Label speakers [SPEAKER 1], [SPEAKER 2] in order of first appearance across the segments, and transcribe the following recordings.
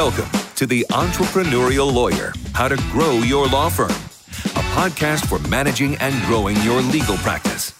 [SPEAKER 1] Welcome to The Entrepreneurial Lawyer How to Grow Your Law Firm, a podcast for managing and growing your legal practice.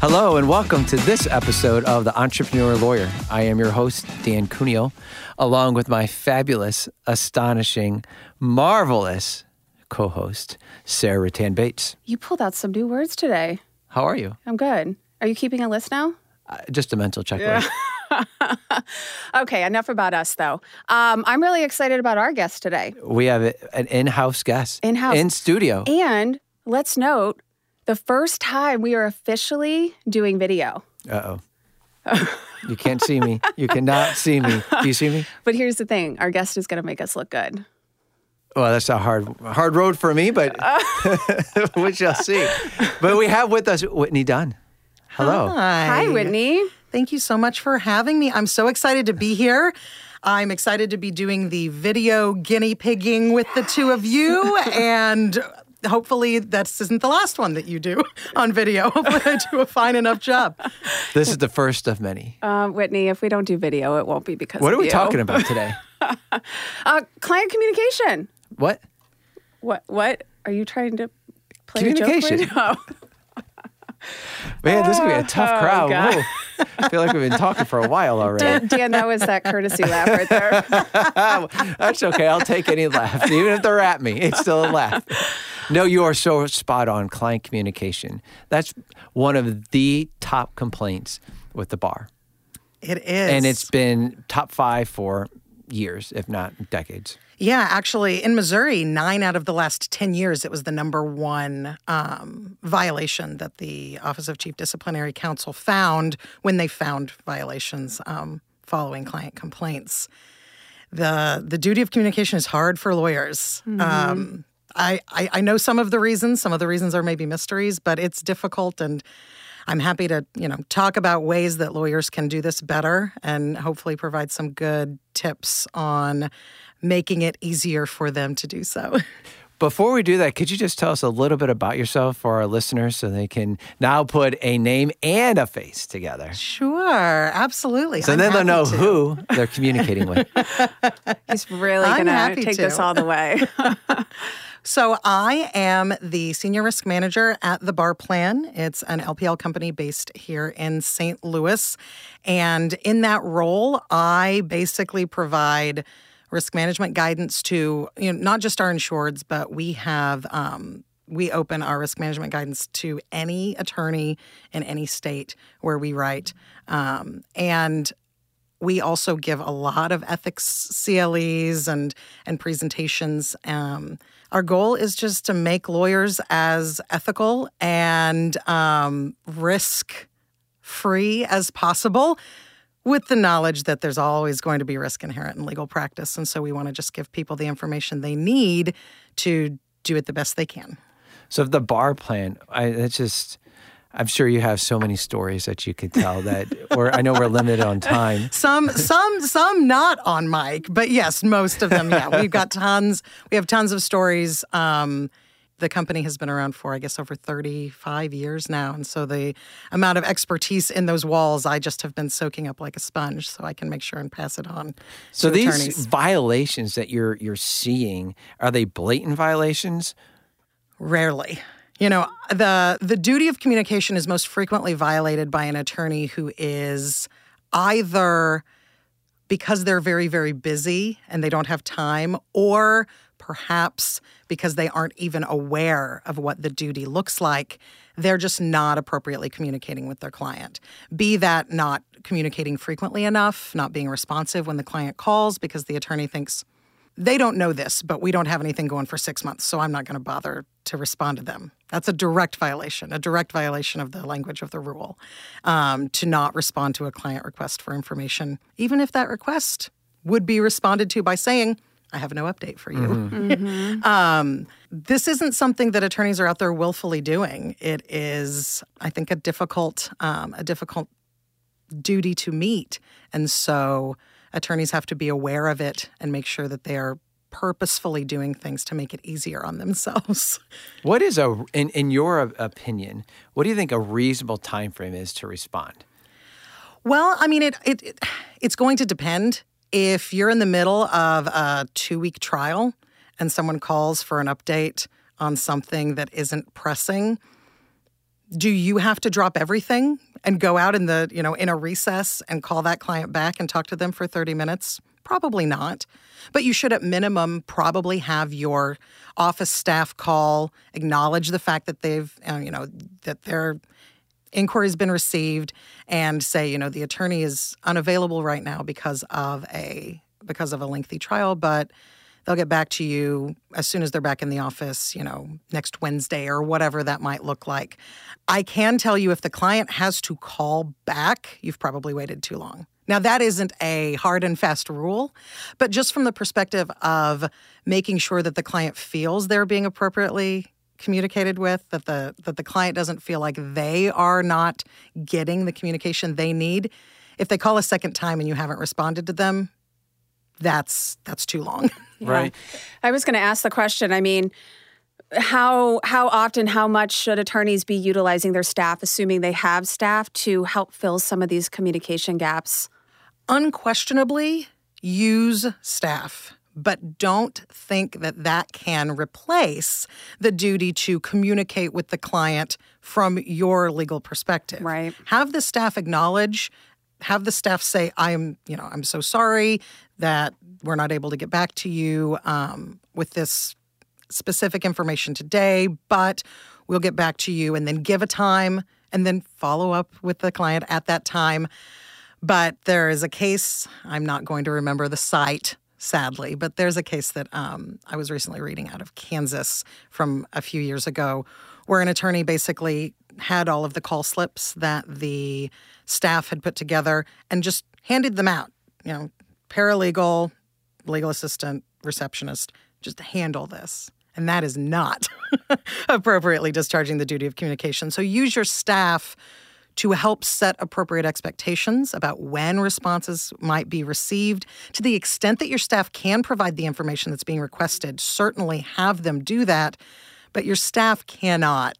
[SPEAKER 2] Hello, and welcome to this episode of The Entrepreneur Lawyer. I am your host, Dan Cuneo, along with my fabulous, astonishing, marvelous co host, Sarah Ruttan Bates.
[SPEAKER 3] You pulled out some new words today.
[SPEAKER 2] How are you?
[SPEAKER 3] I'm good. Are you keeping a list now?
[SPEAKER 2] Uh, just a mental checklist.
[SPEAKER 3] okay, enough about us though. Um, I'm really excited about our guest today.
[SPEAKER 2] We have an in house guest,
[SPEAKER 3] In house.
[SPEAKER 2] in studio.
[SPEAKER 3] And let's note the first time we are officially doing video.
[SPEAKER 2] Uh oh. you can't see me. You cannot see me. Do you see me?
[SPEAKER 3] But here's the thing our guest is going to make us look good.
[SPEAKER 2] Well, that's a hard hard road for me, but we shall see. But we have with us Whittney Dunn. Hello.
[SPEAKER 4] Hi.
[SPEAKER 3] Hi, Whittney.
[SPEAKER 4] Thank you so much for having me. I'm so excited to be here. I'm excited to be doing the video guinea pigging with the two of you, and hopefully this isn't the last one that you do on video. Hopefully, I do a fine enough job.
[SPEAKER 2] This is the first of many.
[SPEAKER 3] Uh, Whittney, if we don't do video, it won't be because
[SPEAKER 2] What
[SPEAKER 3] of
[SPEAKER 2] are we
[SPEAKER 3] you.
[SPEAKER 2] talking about today?
[SPEAKER 3] Uh, client communication.
[SPEAKER 2] What?
[SPEAKER 3] What? What are you trying to play a joke
[SPEAKER 2] Communication.
[SPEAKER 3] with? Oh.
[SPEAKER 2] Man, this is gonna be a oh, tough
[SPEAKER 3] Oh,
[SPEAKER 2] crowd. Whoa. I feel like we've been talking for a while already.
[SPEAKER 3] Dan, Dan, that was that courtesy laugh right there.
[SPEAKER 2] That's okay. I'll take any laugh, even if they're at me. It's still a laugh. No, you are so spot on. Client communication. That's one of the top complaints with the bar,
[SPEAKER 4] It is.
[SPEAKER 2] and it's been top five for years, if not decades.
[SPEAKER 4] Yeah, actually, in Missouri, nine out of the last 10 years, it was the number one um, violation that the Office of Chief Disciplinary Counsel found when they found violations um, following client complaints. The, the duty of communication is hard for lawyers. Um, I, I, I know some of the reasons. Some of the reasons are maybe mysteries, but it's difficult and I'm happy to, you know, talk about ways that lawyers can do this better and hopefully provide some good tips on making it easier for them to do so.
[SPEAKER 2] Before we do that, could you just tell us a little bit about yourself for our listeners so they can now put a name and a face together?
[SPEAKER 4] Sure, absolutely.
[SPEAKER 2] So
[SPEAKER 4] I'm
[SPEAKER 2] then they'll know
[SPEAKER 4] to.
[SPEAKER 2] who they're communicating with.
[SPEAKER 3] He's really
[SPEAKER 4] I'm
[SPEAKER 3] going to take this all the way.
[SPEAKER 4] So I am the senior risk manager at the Bar Plan. It's an LPL company based here in St. Louis. And in that role, I basically provide risk management guidance to you know not just our insureds, but we have um, we open our risk management guidance to any attorney in any state where we write. Um, and we also give a lot of ethics CLEs and and presentations. Um, our goal is just to make lawyers as ethical and um, risk free as possible. With the knowledge that there's always going to be risk inherent in legal practice. And so we want to just give people the information they need to do it the best they can.
[SPEAKER 2] So the bar plan, I it's just I'm sure you have so many stories that you could tell that or I know we're limited on time.
[SPEAKER 4] Some, some, some not on mic, but yes, most of them. Yeah, we've got tons. We have tons of stories. Um, the company has been around for, I guess, over 35 years now, and so the amount of expertise in those walls, I just have been soaking up like a sponge, so I can make sure and pass it on.
[SPEAKER 2] So these
[SPEAKER 4] attorneys.
[SPEAKER 2] violations that you're you're seeing, are they blatant violations?
[SPEAKER 4] Rarely. You know, the the duty of communication is most frequently violated by an attorney who is either because they're very very busy and they don't have time or perhaps because they aren't even aware of what the duty looks like they're just not appropriately communicating with their client be that not communicating frequently enough not being responsive when the client calls because the attorney thinks they don't know this, but we don't have anything going for six months, so I'm not going to bother to respond to them. That's a direct violation, a direct violation of the language of the rule um, to not respond to a client request for information, even if that request would be responded to by saying, I have no update for you. um, this isn't something that attorneys are out there willfully doing. It is, I think, a difficult, um, a difficult duty to meet. And so attorneys have to be aware of it and make sure that they are purposefully doing things to make it easier on themselves.
[SPEAKER 2] What is a in in your opinion, what do you think a reasonable time frame is to respond?
[SPEAKER 4] Well, I mean, it, it, it it's going to depend. If you're in the middle of a two week trial and someone calls for an update on something that isn't pressing, do you have to drop everything and go out in the, you know, in a recess and call that client back and talk to them for 30 minutes? Probably not. But you should, at minimum, probably have your office staff call, acknowledge the fact that they've, uh, you know, that their inquiry has been received, and say, you know, the attorney is unavailable right now because of a because of a lengthy trial, but they'll get back to you as soon as they're back in the office, you know, next Wednesday or whatever that might look like. I can tell you if the client has to call back, you've probably waited too long. Now, that isn't a hard and fast rule, but just from the perspective of making sure that the client feels they're being appropriately communicated with, that the that the client doesn't feel like they are not getting the communication they need. If they call a second time and you haven't responded to them, that's that's too long.
[SPEAKER 2] Right.
[SPEAKER 3] I was going to ask the question. I mean, how how often, how much should attorneys be utilizing their staff, assuming they have staff, to help fill some of these communication gaps?
[SPEAKER 4] Unquestionably, use staff. But don't think that that can replace the duty to communicate with the client from your legal perspective.
[SPEAKER 3] Right.
[SPEAKER 4] Have the staff acknowledge have the staff say i'm you know i'm so sorry that we're not able to get back to you um, with this specific information today but we'll get back to you and then give a time and then follow up with the client at that time but there is a case i'm not going to remember the cite sadly but there's a case that um, i was recently reading out of kansas from a few years ago where an attorney basically had all of the call slips that the staff had put together and just handed them out. You know, paralegal, legal assistant, receptionist, just handle this. And that is not appropriately discharging the duty of communication. So use your staff to help set appropriate expectations about when responses might be received. To the extent that your staff can provide the information that's being requested, certainly have them do that. But your staff cannot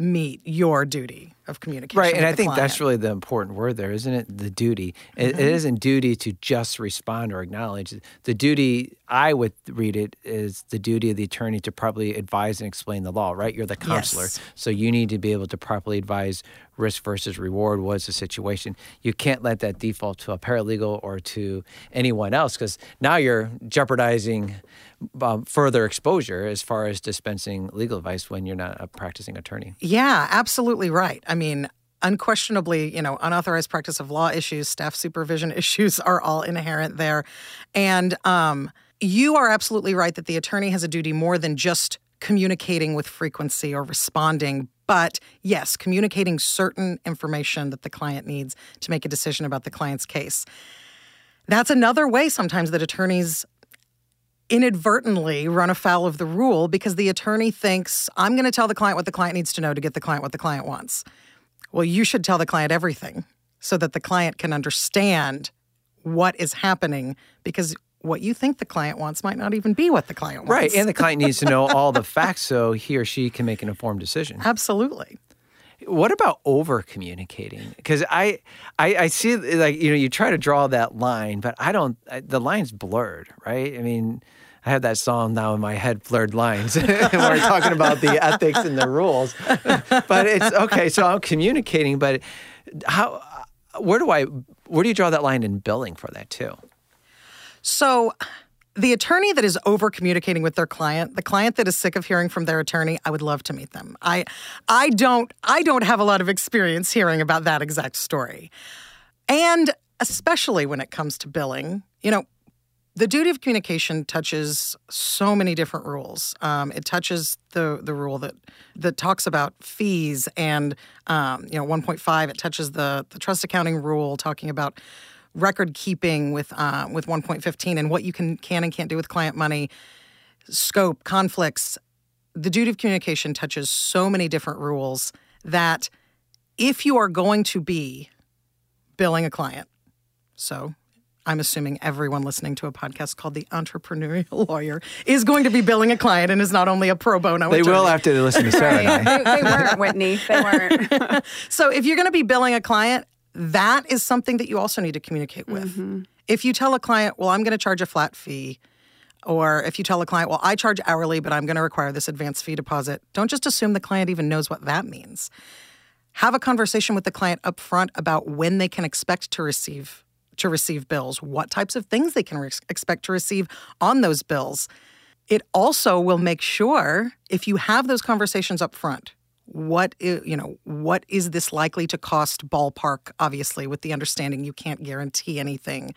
[SPEAKER 4] meet your duty of communication.
[SPEAKER 2] Right, and I think that's really the important word there, isn't it? The duty. It,
[SPEAKER 4] Mm-hmm.
[SPEAKER 2] it isn't duty to just respond or acknowledge. The duty, I would read it, is the duty of the attorney to properly advise and explain the law. Right, you're the counselor,
[SPEAKER 4] Yes.
[SPEAKER 2] so you need to be able to properly advise risk versus reward. was the situation? You can't let that default to a paralegal or to anyone else because now you're jeopardizing um, further exposure as far as dispensing legal advice when you're not a practicing attorney.
[SPEAKER 4] Yeah, absolutely right. I mean, unquestionably, you know, unauthorized practice of law issues, staff supervision issues are all inherent there. And um, you are absolutely right that the attorney has a duty more than just communicating with frequency or responding. But yes, communicating certain information that the client needs to make a decision about the client's case. That's another way sometimes that attorneys inadvertently run afoul of the rule because the attorney thinks, I'm going to tell the client what the client needs to know to get the client what the client wants. Well, you should tell the client everything so that the client can understand what is happening because what you think the client wants might not even be what the client wants.
[SPEAKER 2] Right, and the client needs to know all the facts so he or she can make an informed decision.
[SPEAKER 4] Absolutely.
[SPEAKER 2] What about over communicating? Because I, I, I see like you know you try to draw that line, but I don't. I, the line's blurred, right? I mean, I have that song now in my head, blurred lines. We're talking about the ethics and the rules, but it's okay. So I'm communicating, but how? Where do I? Where do you draw that line in billing for that too?
[SPEAKER 4] So, the attorney that is over communicating with their client, the client that is sick of hearing from their attorney, I would love to meet them. I I don't I don't have a lot of experience hearing about that exact story. And especially when it comes to billing, you know, the duty of communication touches so many different rules. Um, it touches the the rule that that talks about fees and um, you know 1.5. It touches the the trust accounting rule talking about record keeping with uh, with 1.15 and what you can can and can't do with client money, scope, conflicts. The duty of communication touches so many different rules that if you are going to be billing a client, so I'm assuming everyone listening to a podcast called The Entrepreneurial Lawyer is going to be billing a client and is not only a pro bono.
[SPEAKER 2] They will after they listen to Sarah and I.
[SPEAKER 3] they, they weren't, Whittney. They weren't.
[SPEAKER 4] So if you're going to be billing a client, that is something that you also need to communicate with. Mm-hmm. If you tell a client, well, I'm going to charge a flat fee, or if you tell a client, well, I charge hourly, but I'm going to require this advance fee deposit, don't just assume the client even knows what that means. Have a conversation with the client up front about when they can expect to receive to receive bills, what types of things they can re- expect to receive on those bills. It also will make sure if you have those conversations up front, what is, you know, what is this likely to cost ballpark obviously with the understanding you can't guarantee anything.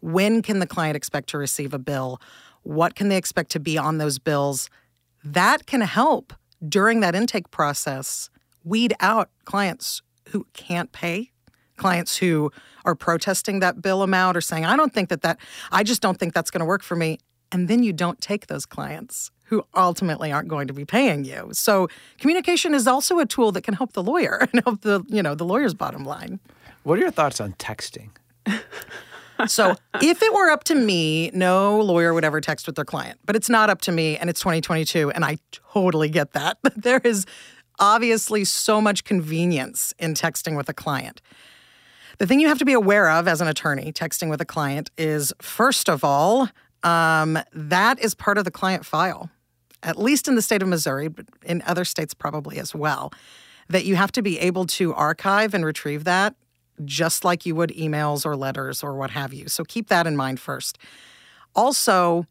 [SPEAKER 4] When can the client expect to receive a bill? What can they expect to be on those bills? That can help during that intake process weed out clients who can't pay, clients who are protesting that bill amount or saying, I don't think that that, I just don't think that's going to work for me. And then you don't take those clients who ultimately aren't going to be paying you. So communication is also a tool that can help the lawyer and help the, you know, the lawyer's bottom line.
[SPEAKER 2] What are your thoughts on texting?
[SPEAKER 4] So if it were up to me, no lawyer would ever text with their client. But it's not up to me and it's 2022 and I totally get that. But there is obviously so much convenience in texting with a client. The thing you have to be aware of as an attorney texting with a client is first of all, um, that is part of the client file, at least in the state of Missouri, but in other states probably as well, that you have to be able to archive and retrieve that just like you would emails or letters or what have you. So keep that in mind first. Also,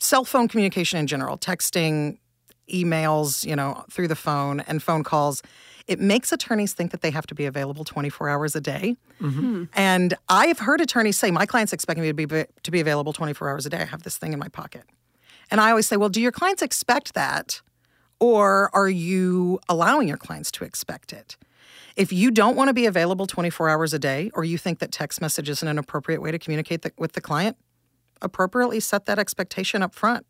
[SPEAKER 4] cell phone communication in general, texting, emails, you know, through the phone and phone calls, it makes attorneys think that they have to be available 24 hours a day. Mm-hmm. And I have heard attorneys say, my clients expect me to be to be available 24 hours a day. I have this thing in my pocket. And I always say, well, do your clients expect that? Or are you allowing your clients to expect it? If you don't want to be available 24 hours a day, or you think that text message isn't an appropriate way to communicate the, with the client, appropriately set that expectation up front.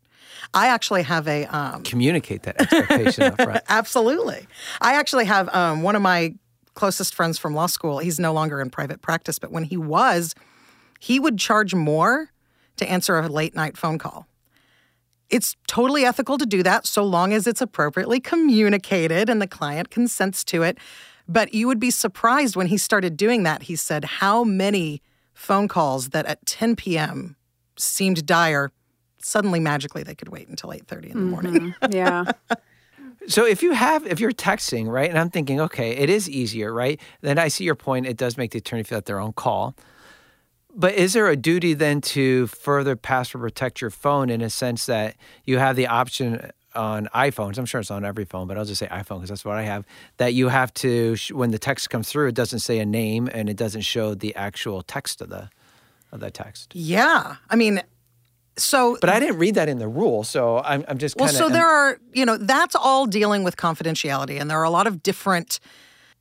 [SPEAKER 4] I actually have a um,
[SPEAKER 2] communicate that expectation up front.
[SPEAKER 4] Absolutely, I actually have um, one of my closest friends from law school. He's no longer in private practice, but when he was, he would charge more to answer a late night phone call. It's totally ethical to do that so long as it's appropriately communicated and the client consents to it. But you would be surprised when he started doing that. He said how many phone calls that at 10 p.m. seemed dire suddenly magically they could wait until 8.30 in the morning
[SPEAKER 3] mm-hmm. yeah
[SPEAKER 2] so if you have if you're texting right and i'm thinking okay it is easier right then i see your point it does make the attorney feel at their own call but is there a duty then to further password protect your phone in a sense that you have the option on iPhones, I'm sure it's on every phone, but I'll just say iPhone because that's what I have. That you have to, when the text comes through, it doesn't say a name and it doesn't show the actual text of the of that text.
[SPEAKER 4] Yeah, I mean, so.
[SPEAKER 2] But I didn't read that in the rule, so I'm, I'm just.
[SPEAKER 4] Well,
[SPEAKER 2] kinda,
[SPEAKER 4] so there are, you know, that's all dealing with confidentiality, and there are a lot of different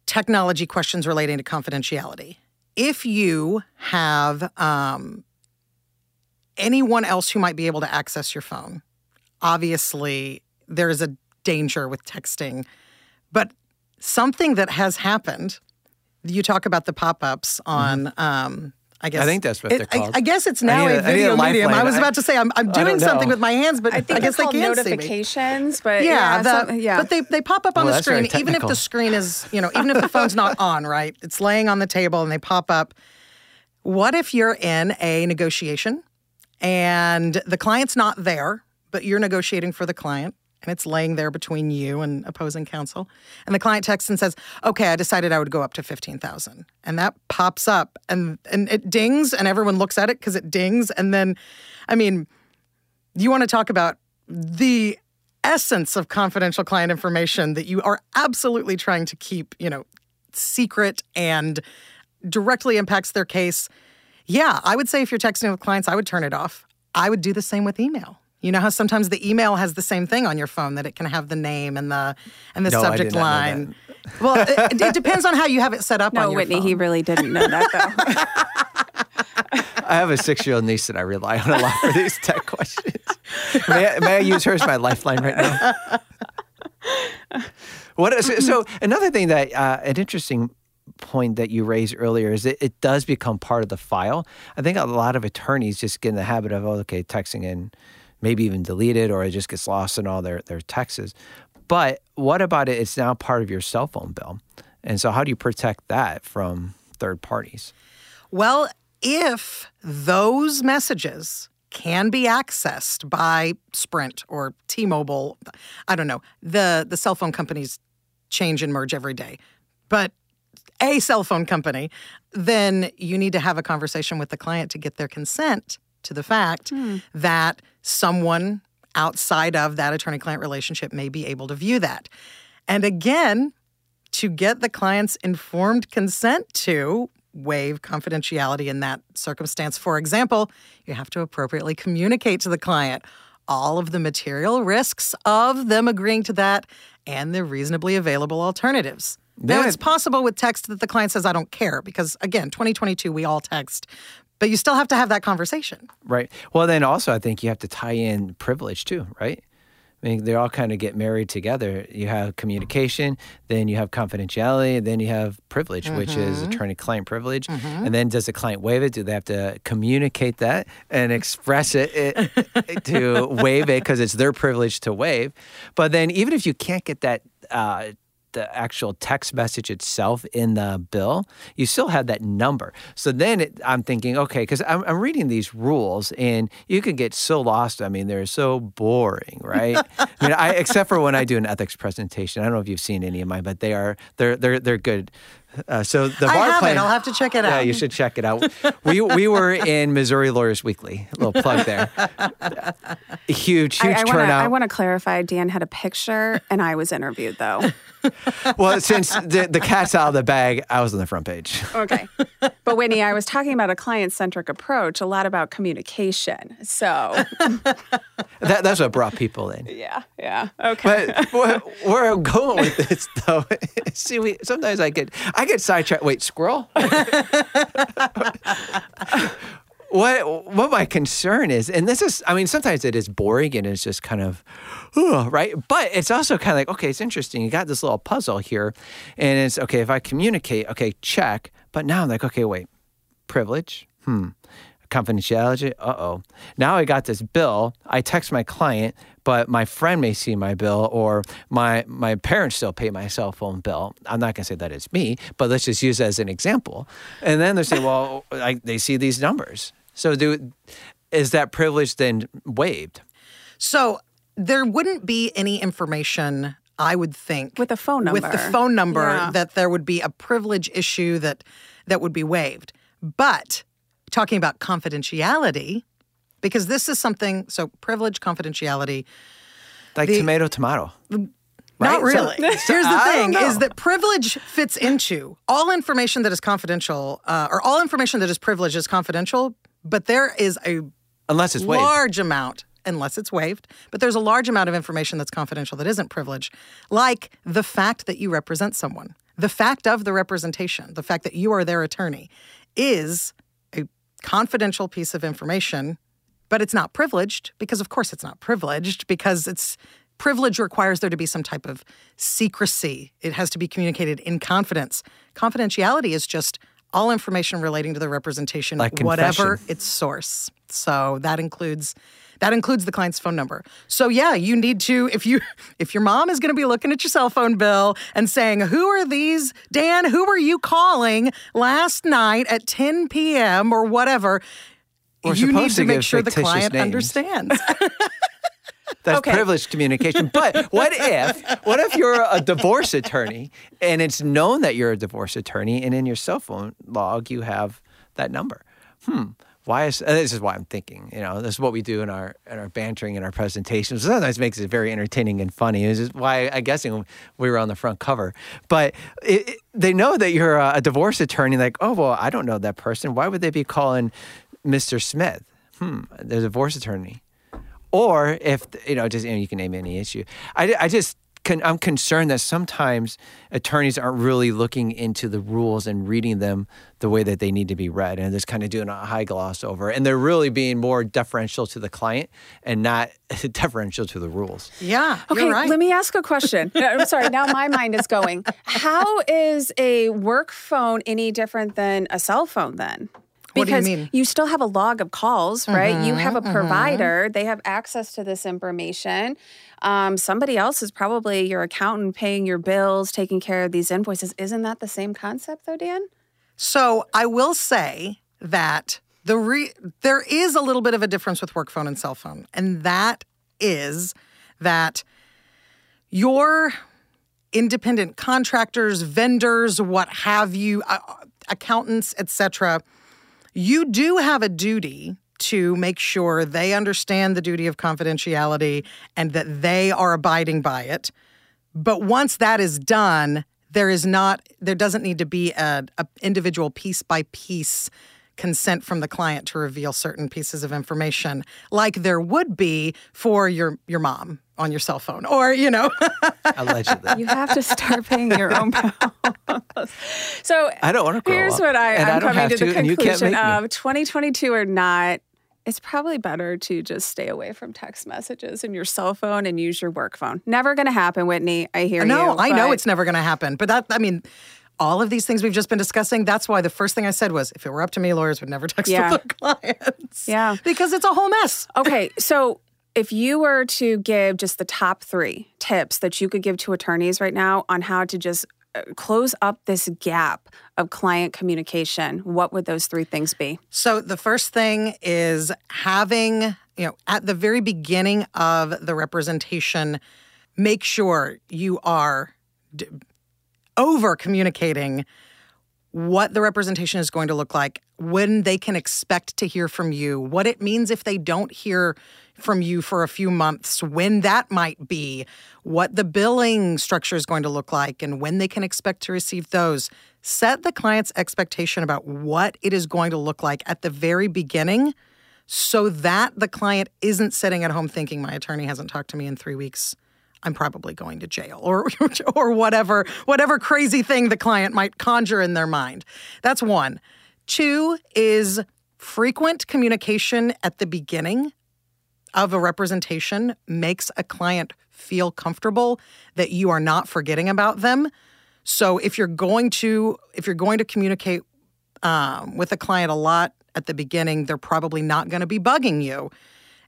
[SPEAKER 4] technology questions relating to confidentiality. If you have um, anyone else who might be able to access your phone obviously there is a danger with texting. But something that has happened, you talk about the pop ups on. Mm-hmm. Um, I guess
[SPEAKER 2] I think that's what
[SPEAKER 4] it,
[SPEAKER 2] they're called.
[SPEAKER 4] I, I guess it's now a, a video a medium. I was about to say I'm, I'm doing something with my hands, but
[SPEAKER 3] I, think
[SPEAKER 4] I guess they can't
[SPEAKER 3] notifications. But
[SPEAKER 4] yeah,
[SPEAKER 3] yeah,
[SPEAKER 4] the,
[SPEAKER 3] some, yeah,
[SPEAKER 4] but they, they pop up on
[SPEAKER 2] well,
[SPEAKER 4] the screen, even if the screen is you know even if the phone's not on, right? It's laying on the table and they pop up. What if you're in a negotiation and the client's not there, but you're negotiating for the client and it's laying there between you and opposing counsel. And the client texts and says, "Okay, I decided I would go up to 15,000." And that pops up and and it dings and everyone looks at it cuz it dings and then I mean, you want to talk about the essence of confidential client information that you are absolutely trying to keep, you know, secret and directly impacts their case. Yeah, I would say if you're texting with clients, I would turn it off. I would do the same with email. You know how sometimes the email has the same thing on your phone that it can have the name and the and the
[SPEAKER 2] no,
[SPEAKER 4] subject line. well, it, it, depends on how you have it set up.
[SPEAKER 3] No, Whittney,
[SPEAKER 4] phone.
[SPEAKER 3] he really didn't know that though.
[SPEAKER 2] I have a six-year-old niece that I rely on a lot for these tech questions. May I, may I use her as my lifeline right now? What? So, so another thing that uh, an interesting point that you raised earlier is that it does become part of the file. I think a lot of attorneys just get in the habit of, oh, okay, texting in maybe even deleted or it just gets lost in all their, their texts. But what about it? It's now part of your cell phone bill. And so, how do you protect that from third parties?
[SPEAKER 4] Well, if those messages can be accessed by Sprint or T-Mobile, I don't know. The the cell phone companies change and merge every day. But a cell phone company, then you need to have a conversation with the client to get their consent to the fact hmm. that someone outside of that attorney client relationship may be able to view that. And again, to get the client's informed consent to waive confidentiality in that circumstance, for example, you have to appropriately communicate to the client all of the material risks of them agreeing to that and the reasonably available alternatives. Now, it's possible with text that the client says, I don't care, because again, 2022, we all text, but you still have to have that conversation.
[SPEAKER 2] Right. Well, then also, I think you have to tie in privilege too, right? I mean, they all kind of get married together. You have communication, then you have confidentiality, then you have privilege, which is attorney client privilege. And then does the client waive it? Do they have to communicate that and express it, it to waive it because it's their privilege to waive? But then, even if you can't get that, uh, the actual text message itself in the bill, you still have that number. So then it, I'm thinking, okay, because I'm, I'm reading these rules and you can get so lost. I mean, they're so boring, right? I mean, I, except for when I do an ethics presentation. I don't know if you've seen any of mine, but they are they're they're they're good. Uh, so the
[SPEAKER 4] I
[SPEAKER 2] bar
[SPEAKER 4] haven't.
[SPEAKER 2] plan.
[SPEAKER 4] I'll have to check it out.
[SPEAKER 2] Yeah,
[SPEAKER 4] out.
[SPEAKER 2] you should check it out. We we were in Missouri Lawyers Weekly. A little plug there. Huge, huge
[SPEAKER 3] I, I wanna,
[SPEAKER 2] turnout.
[SPEAKER 3] I want to clarify. Dan had a picture, and I was interviewed though.
[SPEAKER 2] well, since the, the cat's out of the bag, I was on the front page.
[SPEAKER 3] Okay, but Whittney, I was talking about a client-centric approach, a lot about communication. So
[SPEAKER 2] That, that's what brought people in.
[SPEAKER 3] yeah, yeah, okay.
[SPEAKER 2] But where, where I'm going with this, though, see, we sometimes I get I get sidetracked. Wait, squirrel. What what my concern is, and this is, I mean, sometimes it is boring and it's just kind of, ugh, right? But it's also kind of like, okay, it's interesting. You got this little puzzle here, and it's okay if I communicate, okay, check. But now I'm like, okay, wait, privilege, hmm, confidentiality. Uh oh. Now I got this bill. I text my client, but my friend may see my bill, or my my parents still pay my cell phone bill. I'm not gonna say that it's me, but let's just use it as an example. And then they say, well, I, they see these numbers. So do is that privilege then waived?
[SPEAKER 4] So there wouldn't be any information, I would think,
[SPEAKER 3] With the phone number
[SPEAKER 4] With the phone number,
[SPEAKER 3] Yeah.
[SPEAKER 4] that there would be a privilege issue that that would be waived. But talking about confidentiality, because this is something. So privilege, confidentiality.
[SPEAKER 2] Like
[SPEAKER 4] The-
[SPEAKER 2] tomato, tomato.
[SPEAKER 4] Not
[SPEAKER 2] Right? So-
[SPEAKER 4] really. Here's the thing: is that privilege fits into all information that is confidential, uh, or all information that is privileged is confidential. But there is a
[SPEAKER 2] Unless it's waived.
[SPEAKER 4] large amount, unless it's waived, but there's a large amount of information that's confidential that isn't privileged, like the fact that you represent someone. The fact of the representation, the fact that you are their attorney, is a confidential piece of information, but it's not privileged because, of course, it's not privileged because it's privilege requires there to be some type of secrecy. It has to be communicated in confidence. Confidentiality is just all information relating to the representation, whatever its source. So that includes that includes the client's phone number. So yeah, you need to if you if your mom is going to be looking at your cell phone bill and saying, "Who are these, Dan? Who were you calling last night at 10 p.m. or whatever?"
[SPEAKER 2] We're
[SPEAKER 4] you need to
[SPEAKER 2] to
[SPEAKER 4] make sure the client
[SPEAKER 2] names.
[SPEAKER 4] understands.
[SPEAKER 2] That's
[SPEAKER 3] Okay.
[SPEAKER 2] privileged communication. But what if what if you're a divorce attorney and it's known that you're a divorce attorney and in your cell phone log you have that number? Hmm. Why is this is why I'm thinking, you know, this is what we do in our in our bantering in our presentations. Sometimes makes it very entertaining and funny. This is why I guessing we were on the front cover. But it, it- they know that you're a, a divorce attorney. Like, oh well, I don't know that person. Why would they be calling Mr. Smith? Hmm, the divorce attorney or if you know just you, know, you can name any issue i, I just con, i'm concerned that sometimes attorneys aren't really looking into the rules and reading them the way that they need to be read and just kind of doing a high gloss over and they're really being more deferential to the client and not deferential to the rules
[SPEAKER 4] yeah,
[SPEAKER 3] Okay,
[SPEAKER 4] you're right.
[SPEAKER 3] let me ask a question. I'm sorry, now my mind is going. How is a work phone any different than a cell phone then?
[SPEAKER 4] What you
[SPEAKER 3] Because
[SPEAKER 4] mean?
[SPEAKER 3] you still have a log of calls, right? you have a
[SPEAKER 4] Mm-hmm,
[SPEAKER 3] provider, they have access to this information. Um, somebody else is probably your accountant paying your bills, taking care of these invoices. Isn't that the same concept though, Dan?
[SPEAKER 4] So I will say that the re- there is a little bit of a difference with work phone and cell phone, and that is that your independent contractors, vendors, what have you, uh, accountants, etc. You do have a duty to make sure they understand the duty of confidentiality and that they are abiding by it. But once that is done, there is not there doesn't need to be a, a individual piece by piece consent from the client to reveal certain pieces of information like there would be for your your mom on your cell phone or you know
[SPEAKER 2] Allegedly.
[SPEAKER 3] You have to start paying your own bills. So
[SPEAKER 2] I don't wanna grow
[SPEAKER 3] Here's
[SPEAKER 2] up,
[SPEAKER 3] what I, i'm
[SPEAKER 2] I
[SPEAKER 3] coming
[SPEAKER 2] have
[SPEAKER 3] to the
[SPEAKER 2] to, and you can't
[SPEAKER 3] conclusion of 2022 or not. It's probably better to just stay away from text messages and your cell phone and use your work phone. Never going to happen, Whittney. I hear you.
[SPEAKER 4] no i know it's never going to happen but that i mean all of these things we've just been discussing that's why the first thing i said was if it were up to me lawyers would never text
[SPEAKER 3] Yeah.
[SPEAKER 4] their clients
[SPEAKER 3] Yeah.
[SPEAKER 4] because it's a whole mess
[SPEAKER 3] Okay, so if you were to give just the top three tips that you could give to attorneys right now on how to just uh, close up this gap of client communication, what would those three things be?
[SPEAKER 4] So the first thing is having, you know, at the very beginning of the representation, make sure you are over communicating what the representation is going to look like, when they can expect to hear from you, what it means if they don't hear from you for a few months, when that might be, what the billing structure is going to look like, and when they can expect to receive those. Set the client's expectation about what it is going to look like at the very beginning so that the client isn't sitting at home thinking, my attorney hasn't talked to me in three weeks. I'm probably going to jail or or whatever whatever crazy thing the client might conjure in their mind. That's one. Two is frequent communication at the beginning of a representation makes a client feel comfortable that you are not forgetting about them. So if you're going to if you're going to communicate um, with a client a lot at the beginning, they're probably not going to be bugging you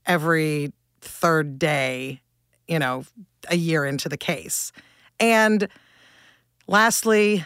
[SPEAKER 4] every third day, you know, a year into the case. And lastly,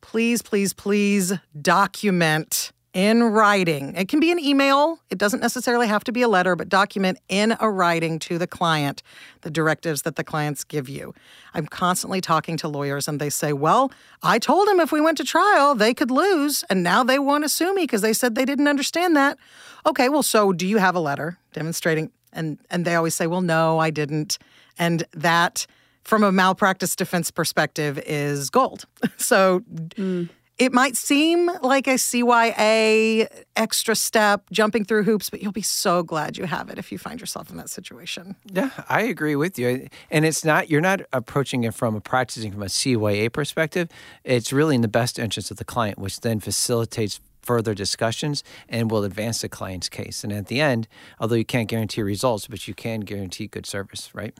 [SPEAKER 4] please, please, please document in writing. It can be an email, it doesn't necessarily have to be a letter, but document in a writing to the client the directives that the clients give you. I'm constantly talking to lawyers and they say, Well, I told them if we went to trial, they could lose, and now they won't sue me because they said they didn't understand that. Okay, well, so do you have a letter demonstrating? And, and they always say, Well, no, I didn't. And that, from a malpractice defense perspective, is gold. So mm. it might seem like a CYA extra step, jumping through hoops, but you'll be so glad you have it if you find yourself in that situation.
[SPEAKER 2] Yeah, I agree with you. And it's not, you're not approaching it from a practicing from a CYA perspective. It's really in the best interest of the client, which then facilitates further discussions and will advance the client's case. And at the end, although you can't guarantee results, but you can guarantee good service, right?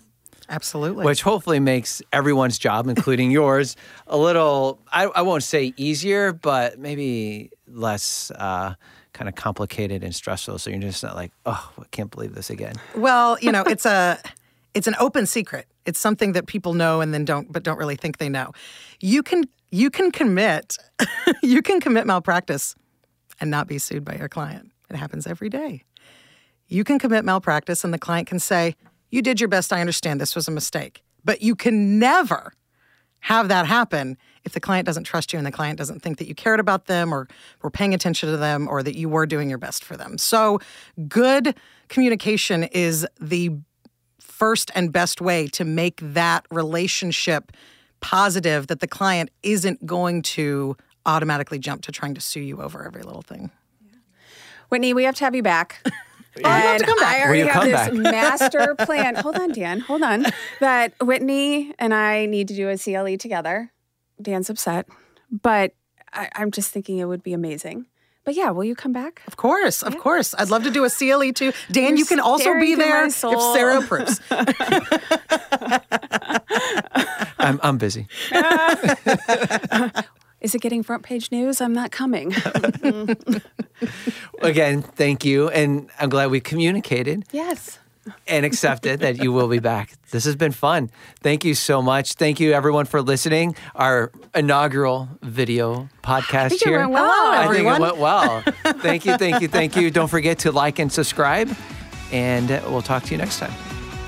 [SPEAKER 4] Absolutely.
[SPEAKER 2] Which hopefully makes everyone's job, including yours, a little, I, I won't say easier, but maybe less uh, kind of complicated and stressful. So you're just not like, oh, I can't believe this again.
[SPEAKER 4] Well, you know, it's a it's an open secret. It's something that people know and then don't but don't really think they know. You can you can commit you can commit malpractice and not be sued by your client. It happens every day. You can commit malpractice and the client can say, "You did your best. I understand this was a mistake." But you can never have that happen if the client doesn't trust you and the client doesn't think that you cared about them or were paying attention to them or that you were doing your best for them. So, good communication is the first and best way to make that relationship positive that the client isn't going to automatically jump to trying to sue you over every little thing.
[SPEAKER 3] Whittney, we have to have you back.
[SPEAKER 4] Oh, I'd love to
[SPEAKER 3] And
[SPEAKER 4] come back.
[SPEAKER 3] I
[SPEAKER 2] Will
[SPEAKER 3] already
[SPEAKER 2] you
[SPEAKER 3] have
[SPEAKER 2] come
[SPEAKER 3] this
[SPEAKER 2] back?
[SPEAKER 3] master plan. Hold on, Dan. Hold on. That Whittney and I need to do a CLE together. Dan's upset, but I, I'm just thinking it would be amazing. But yeah, will you come back?
[SPEAKER 4] Of course, of course. I'd love to do a CLE too. Dan,
[SPEAKER 3] You're
[SPEAKER 4] you can also be there if. Sarah approves.
[SPEAKER 2] I'm, I'm busy.
[SPEAKER 3] Is it getting front page news? I'm not coming.
[SPEAKER 2] Again, thank you. And I'm glad we communicated.
[SPEAKER 3] yes.
[SPEAKER 2] and accepted that you will be back. This has been fun. Thank you so much. Thank you, everyone, for listening. Our inaugural video podcast
[SPEAKER 3] think it
[SPEAKER 2] here.
[SPEAKER 3] went well,
[SPEAKER 2] I think it went well. thank you, thank you, thank you. Don't forget to like and subscribe, and we'll talk to you next time.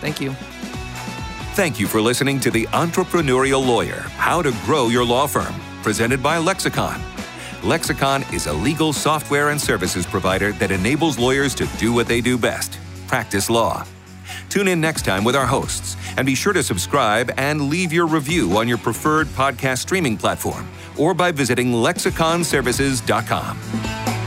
[SPEAKER 2] Thank you.
[SPEAKER 1] Thank you for listening to The Entrepreneurial Lawyer How to Grow Your Law Firm, presented by Lexicon. Lexicon is a legal software and services provider that enables lawyers to do what they do best practice law. Tune in next time with our hosts, and be sure to subscribe and leave your review on your preferred podcast streaming platform or by visiting lexiconservices.com.